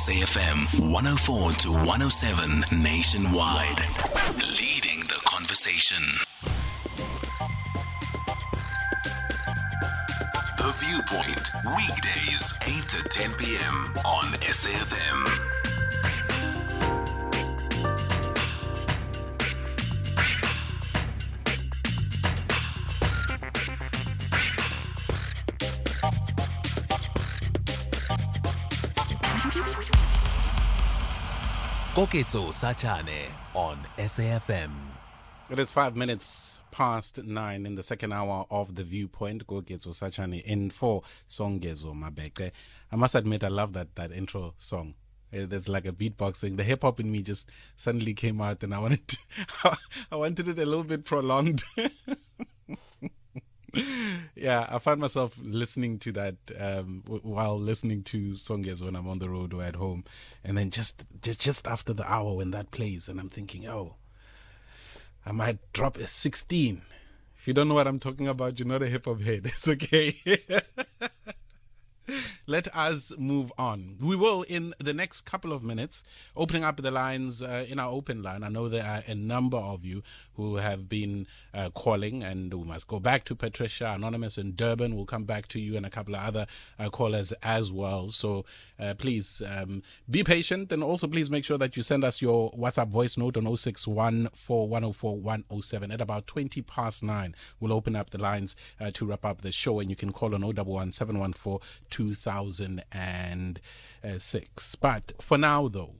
SAFM 104 to 107 nationwide. Leading the conversation. The Viewpoint, weekdays 8 to 10 p.m. on SAFM. Koketso Sachane on SAFM. It is five minutes past nine in the second hour of the viewpoint. Koketso Sachane in for Songezo Mabeke. I must admit, I love that that intro song. Uh, There's like a beatboxing. The hip hop in me just suddenly came out, and I wanted to, I wanted it a little bit prolonged. yeah, I find myself listening to that um, w- while listening to songs when I'm on the road or at home, and then just, just just after the hour when that plays, and I'm thinking, oh, I might drop a 16. If you don't know what I'm talking about, you're not a hip hop head. It's okay. Let us move on. We will, in the next couple of minutes, opening up the lines uh, in our open line. I know there are a number of you who have been uh, calling, and we must go back to Patricia, Anonymous in Durban. We'll come back to you and a couple of other uh, callers as well. So uh, please um, be patient, and also please make sure that you send us your WhatsApp voice note on 061 107 at about 20 past 9. We'll open up the lines uh, to wrap up the show, and you can call on 011 714 2006. But for now, though,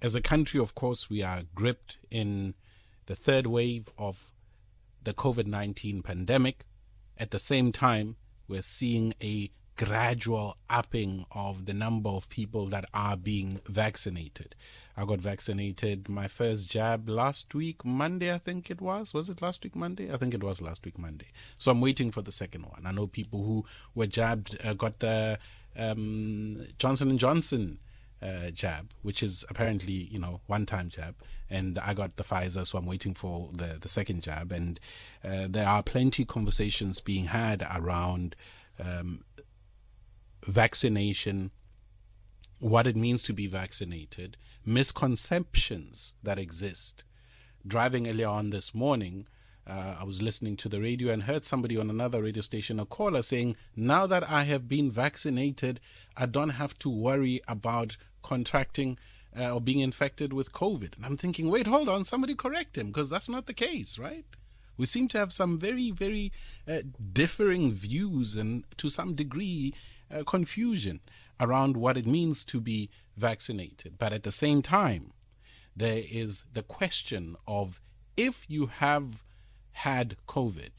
as a country, of course, we are gripped in the third wave of the COVID 19 pandemic. At the same time, we're seeing a gradual upping of the number of people that are being vaccinated. I got vaccinated my first jab last week, Monday, I think it was. Was it last week, Monday? I think it was last week, Monday. So I'm waiting for the second one. I know people who were jabbed uh, got the um, Johnson and Johnson uh, jab, which is apparently you know one time jab, and I got the Pfizer, so I'm waiting for the the second jab. And uh, there are plenty conversations being had around um, vaccination, what it means to be vaccinated, misconceptions that exist. Driving earlier on this morning, uh, I was listening to the radio and heard somebody on another radio station, a caller, saying, Now that I have been vaccinated, I don't have to worry about contracting uh, or being infected with COVID. And I'm thinking, wait, hold on, somebody correct him, because that's not the case, right? We seem to have some very, very uh, differing views and to some degree uh, confusion around what it means to be vaccinated. But at the same time, there is the question of if you have had COVID,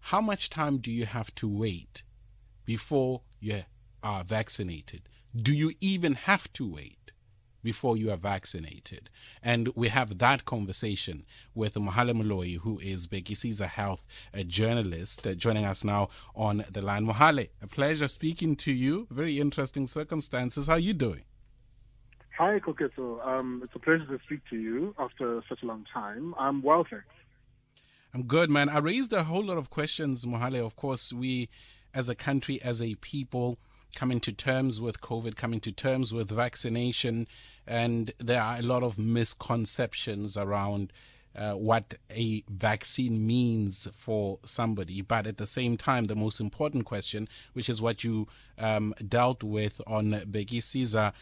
how much time do you have to wait before you are vaccinated? Do you even have to wait? Before you are vaccinated. And we have that conversation with Mohale Moloi, who is Bhekisisa Health a journalist, uh, joining us now on the line. Mohale, a pleasure speaking to you. Very interesting circumstances. How are you doing? Hi, Koketso. Um, it's a pleasure to speak to you after such a long time. I'm well, thanks. I'm good, man. I raised a whole lot of questions, Mohale. Of course, we as a country, as a people, coming to terms with COVID, coming to terms with vaccination, and there are a lot of misconceptions around uh, what a vaccine means for somebody. But at the same time, the most important question, which is what you um, dealt with on bhekisisa.org,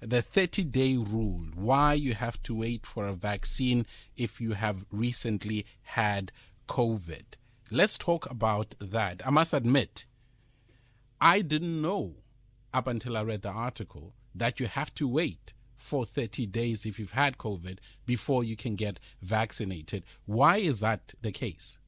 the 30 day rule, why you have to wait for a vaccine if you have recently had COVID. Let's talk about that. I must admit, I didn't know up until I read the article that you have to wait for 30 days if you've had COVID before you can get vaccinated. Why is that the case?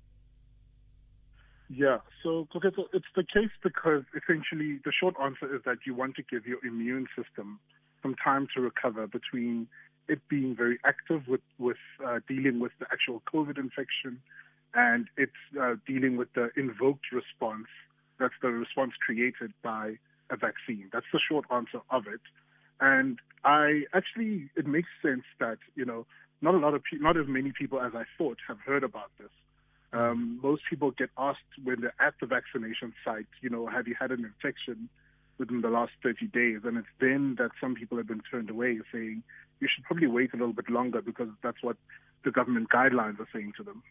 Yeah, so Koketso, it's the case because essentially the short answer is that you want to give your immune system some time to recover between it being very active with, with uh, dealing with the actual COVID infection and it's uh, dealing with the invoked response that's the response created by a vaccine. That's the short answer of it. And I actually, it makes sense that, you know, not a lot of people, not as many people as I thought have heard about this. Um, most people get asked when they're at the vaccination site, you know, have you had an infection? within the last 30 days. And it's then that some people have been turned away saying you should probably wait a little bit longer because that's what the government guidelines are saying to them.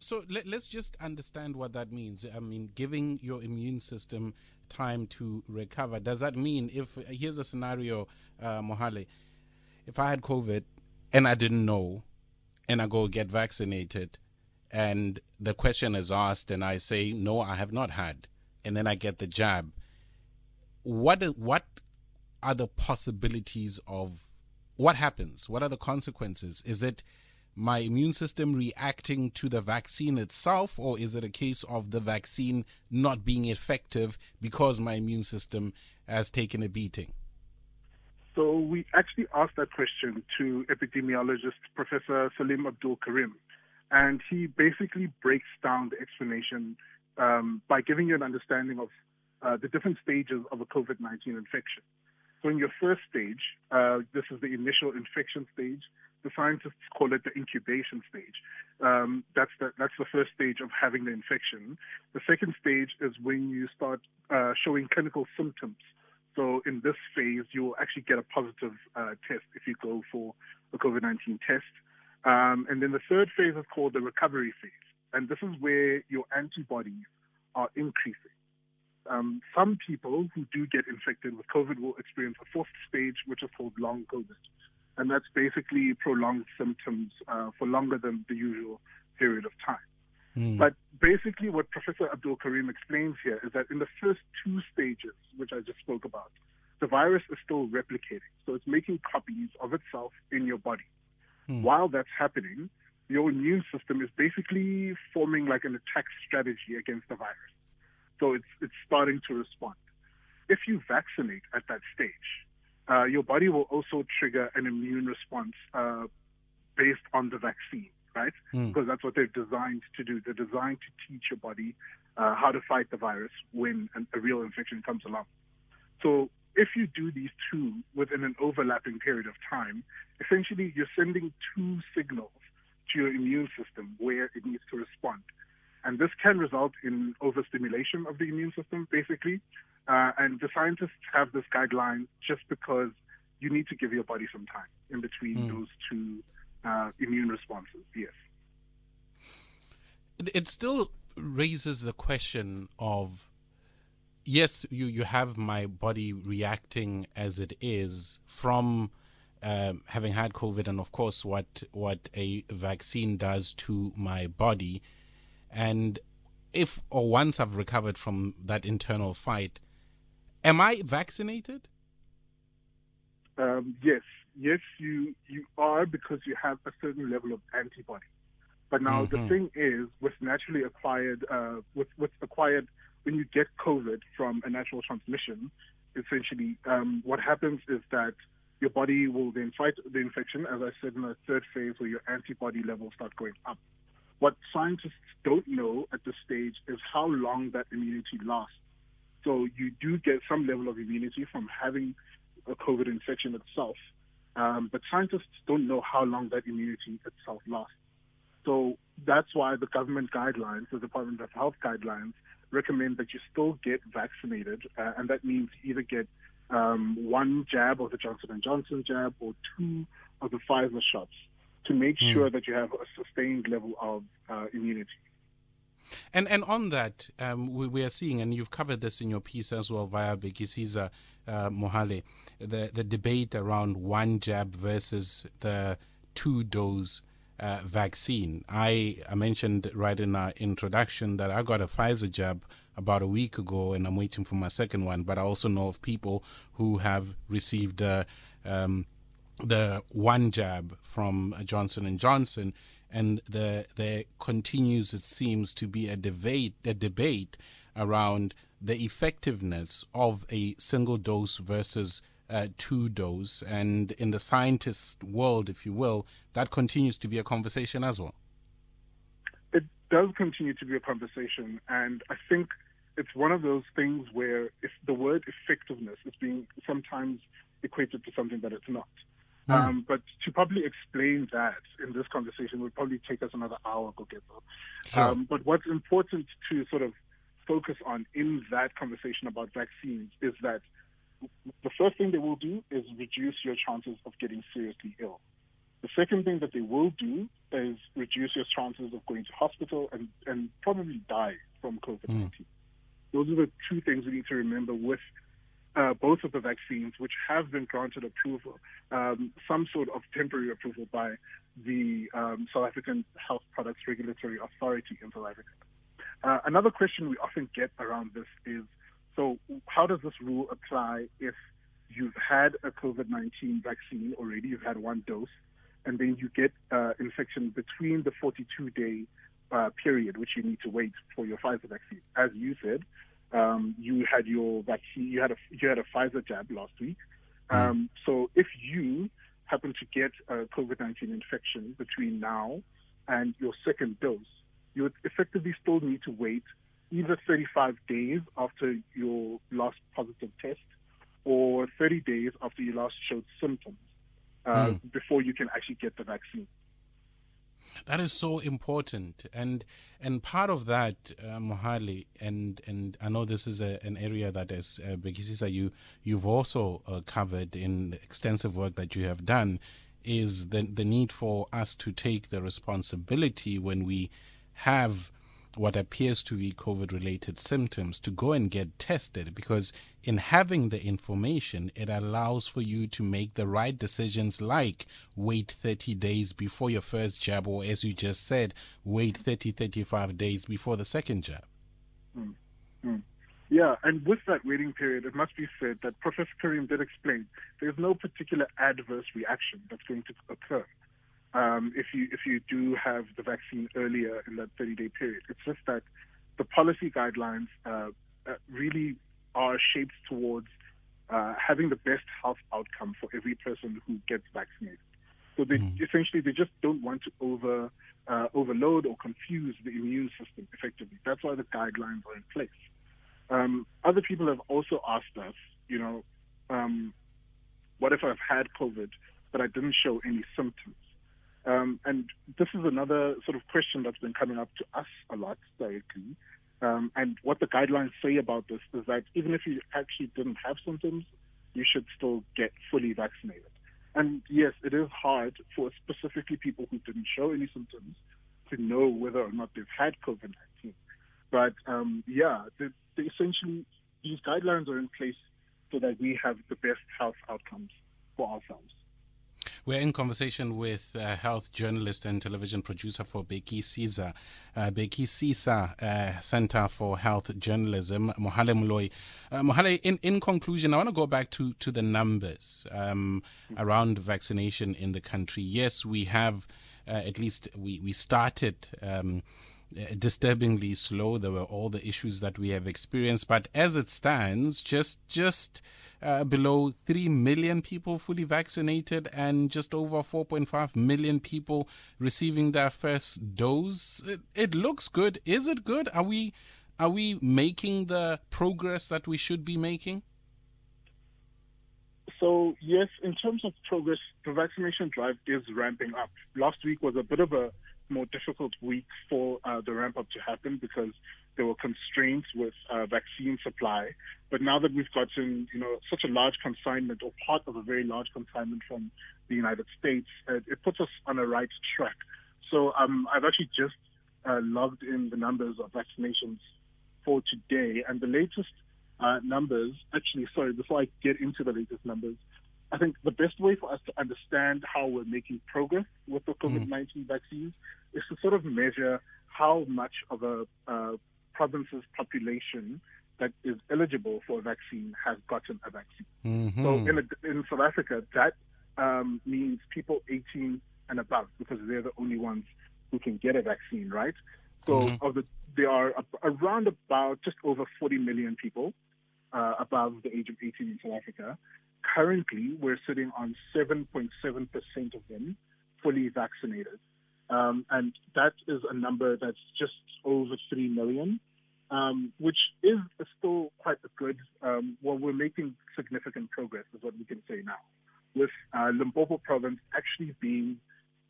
So let, us just understand what that means. I mean, giving your immune system time to recover. Does that mean if here's a scenario, uh, Mohale, if I had COVID and I didn't know, and I go get vaccinated, and the question is asked, and I say no, I have not had, and then I get the jab. What what are the possibilities of what happens? What are the consequences? Is it my immune system reacting to the vaccine itself, or is it a case of the vaccine not being effective because my immune system has taken a beating? So we actually asked that question to epidemiologist Professor Salim Abdool Karim, and he basically breaks down the explanation um, by giving you an understanding of uh, the different stages of a COVID-19 infection. So in your first stage, uh, this is the initial infection stage. The scientists call it the incubation stage. Um, that's the that's the first stage of having the infection. The second stage is when you start uh, showing clinical symptoms. So in this phase, you will actually get a positive uh, test if you go for a COVID-19 test. Um, and then the third phase is called the recovery phase, and this is where your antibodies are increasing. Um, some people who do get infected with COVID will experience a fourth stage, which is called long COVID and that's basically prolonged symptoms uh, for longer than the usual period of time. Mm. But basically, what Professor Abdool Karim explains here is that in the first two stages, which I just spoke about, the virus is still replicating. So it's making copies of itself in your body. Mm. While that's happening, your immune system is basically forming like an attack strategy against the virus. So it's, it's starting to respond. If you vaccinate at that stage, uh, your body will also trigger an immune response uh, based on the vaccine, right? Mm. Because that's what they're designed to do. They're designed to teach your body uh, how to fight the virus when an, a real infection comes along. So if you do these two within an overlapping period of time, essentially you're sending two signals to your immune system where it needs to respond. And this can result in overstimulation of the immune system, basically, uh, and the scientists have this guideline just because you need to give your body some time in between mm. those two uh, immune responses. Yes. It still raises the question of yes, you, you have my body reacting as it is from um, having had COVID, and of course, what what a vaccine does to my body, and if or once I've recovered from that internal fight, Am I vaccinated? Um, yes, yes, you you are because you have a certain level of antibody. But now mm-hmm. the thing is, with naturally acquired, uh, with with acquired, when you get COVID from a natural transmission, essentially, um, what happens is that your body will then fight the infection, as I said in the third phase, where your antibody levels start going up. What scientists don't know at this stage is how long that immunity lasts. So you do get some level of immunity from having a COVID infection itself. Um, but scientists don't know how long that immunity itself lasts. So that's why the government guidelines, the Department of Health guidelines, recommend that you still get vaccinated, uh, and that means either get um, one jab of the Johnson and Johnson jab or two of the Pfizer shots to make mm. sure that you have a sustained level of uh, immunity. And and on that, um, we, we, are seeing, and you've covered this in your piece as well via Bhekisisa uh, Mohale, the, the debate around one jab versus the two dose uh, vaccine. I, I mentioned right in our introduction that I got a Pfizer jab about a week ago and I'm waiting for my second one, but I also know of people who have received uh, um, the one jab from Johnson and Johnson and the there continues it seems to be a debate a debate around the effectiveness of a single dose versus uh, two dose. And in the scientist world if you will that continues to be a conversation as well. It does continue to be a conversation. And i think it's one of those things where if the word effectiveness is being sometimes equated to something that it's not Mm. Um, but to probably explain that in this conversation would probably take us another hour, Koketso. Sure. Um, but what's important to sort of focus on in that conversation about vaccines is that the first thing they will do is reduce your chances of getting seriously ill. The second thing that they will do is reduce your chances of going to hospital and, and probably die from COVID 19. Mm. Those are the two things we need to remember with uh, both of the vaccines, which have been granted approval, um, some sort of temporary approval by the um, South African Health Products Regulatory Authority in South Africa. Uh, another question we often get around this is so, how does this rule apply if you've had a COVID 19 vaccine already, you've had one dose, and then you get uh, infection between the 42 day uh, period which you need to wait for your Pfizer vaccine? As you said, um, you had your vaccine, you had a you had a Pfizer jab last week. Um, so if you happen to get a COVID-19 infection between now and your second dose, you would effectively still need to wait either 35 days after your last positive test or 30 days after you last showed symptoms uh, mm. before you can actually get the vaccine. That is so important, and and part of that, uh, Mohale, and and I know this is a, an area that, as uh, you you've also uh, covered in extensive work that you have done, is the the need for us to take the responsibility when we have what appears to be COVID related symptoms to go and get tested because in having the information, it allows for you to make the right decisions like wait 30 days before your first jab, or as you just said, wait 30, 35 days before the second jab. Mm. Mm. Yeah, and with that waiting period, it must be said that Professor Karim did explain there's no particular adverse reaction that's going to occur um, if you if you do have the vaccine earlier in that 30 day period. It's just that the policy guidelines uh, uh, really are shaped towards uh, having the best health outcome for every person who gets vaccinated. So they mm. essentially they just don't want to over uh, overload or confuse the immune system effectively. That's why the guidelines are in place. Um, other people have also asked us, you know, um, what if I've had COVID but I didn't show any symptoms? Um, and this is another sort of question that's been coming up to us a lot directly. Um, and what the guidelines say about this is that even if you actually didn't have symptoms, you should still get fully vaccinated. And yes, it is hard for specifically people who didn't show any symptoms to know whether or not they've had COVID 19. But um, yeah, the, essentially, these guidelines are in place so that we have the best health outcomes for ourselves. We're in conversation with uh, health journalist and television producer for Bhekisisa, uh, Bhekisisa uh, Center for Health Journalism, Mohale Moloi. Uh, Mohale, in, in conclusion, I want to go back to, to the numbers um, around vaccination in the country. Yes, we have, uh, at least we, we started. Um, uh, disturbingly slow. There were all the issues that we have experienced, but as it stands, just just uh, below 3 million people fully vaccinated and just over 4.5 million people receiving their first dose. It, it looks good. Is it good? Are we are we making the progress that we should be making? So yes, in terms of progress, the vaccination drive is ramping up. Last week was a bit of a more difficult week for uh, the ramp up to happen because there were constraints with uh, vaccine supply. But now that we've gotten, you know, such a large consignment or part of a very large consignment from the United States, uh, it puts us on a right track. So um, I've actually just uh, logged in the numbers of vaccinations for today, and the latest uh, numbers. Actually, sorry, before I get into the latest numbers, I think the best way for us to understand how we're making progress with the COVID 19 mm. vaccines is to sort of measure how much of a uh, province's population that is eligible for a vaccine has gotten a vaccine. Mm-hmm. So in, a, in South Africa, that um, means people 18 and above because they're the only ones who can get a vaccine, right? So mm-hmm. of the, there are around about just over 40 million people uh, above the age of 18 in South Africa. Currently, we're sitting on 7.7% of them fully vaccinated. Um, and that is a number that's just over 3 million, um, which is still quite good. Um, well, we're making significant progress, is what we can say now, with uh, Limpopo province actually being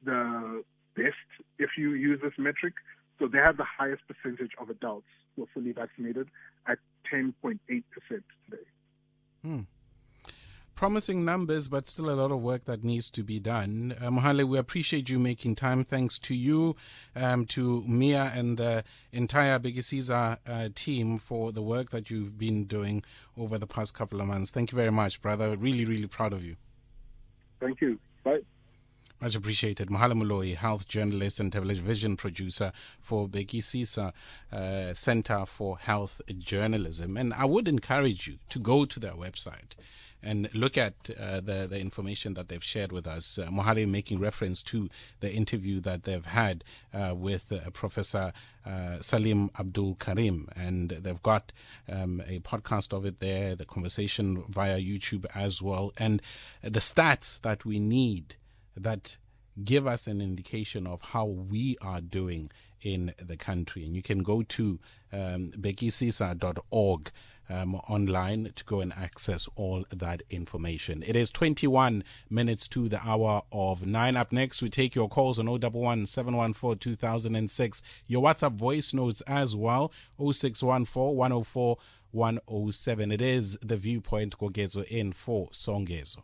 the best if you use this metric. So they have the highest percentage of adults who are fully vaccinated at 10.8% today. Hmm promising numbers, but still a lot of work that needs to be done. Uh, Mohale, we appreciate you making time. Thanks to you, um, to Mia, and the entire Bhekisisa uh, team for the work that you've been doing over the past couple of months. Thank you very much, brother. Really, really proud of you. Thank you. Bye. Much appreciated. Mohale Moloi, health journalist and television producer for Bhekisisa uh, Center for Health Journalism. And I would encourage you to go to their website and look at uh, the the information that they've shared with us. Uh, Mohale making reference to the interview that they've had uh, with uh, Professor uh, Salim Abdool Karim, and they've got um, a podcast of it there, the conversation via YouTube as well, and the stats that we need that give us an indication of how we are doing in the country. And you can go to um, bhekisisa.org um, online to go and access all that information. It is 21 minutes to the hour of 9. Up next, we take your calls on 011 714 2006. Your WhatsApp voice notes as well 0614 104 107. It is the viewpoint Koketso in for Songezo.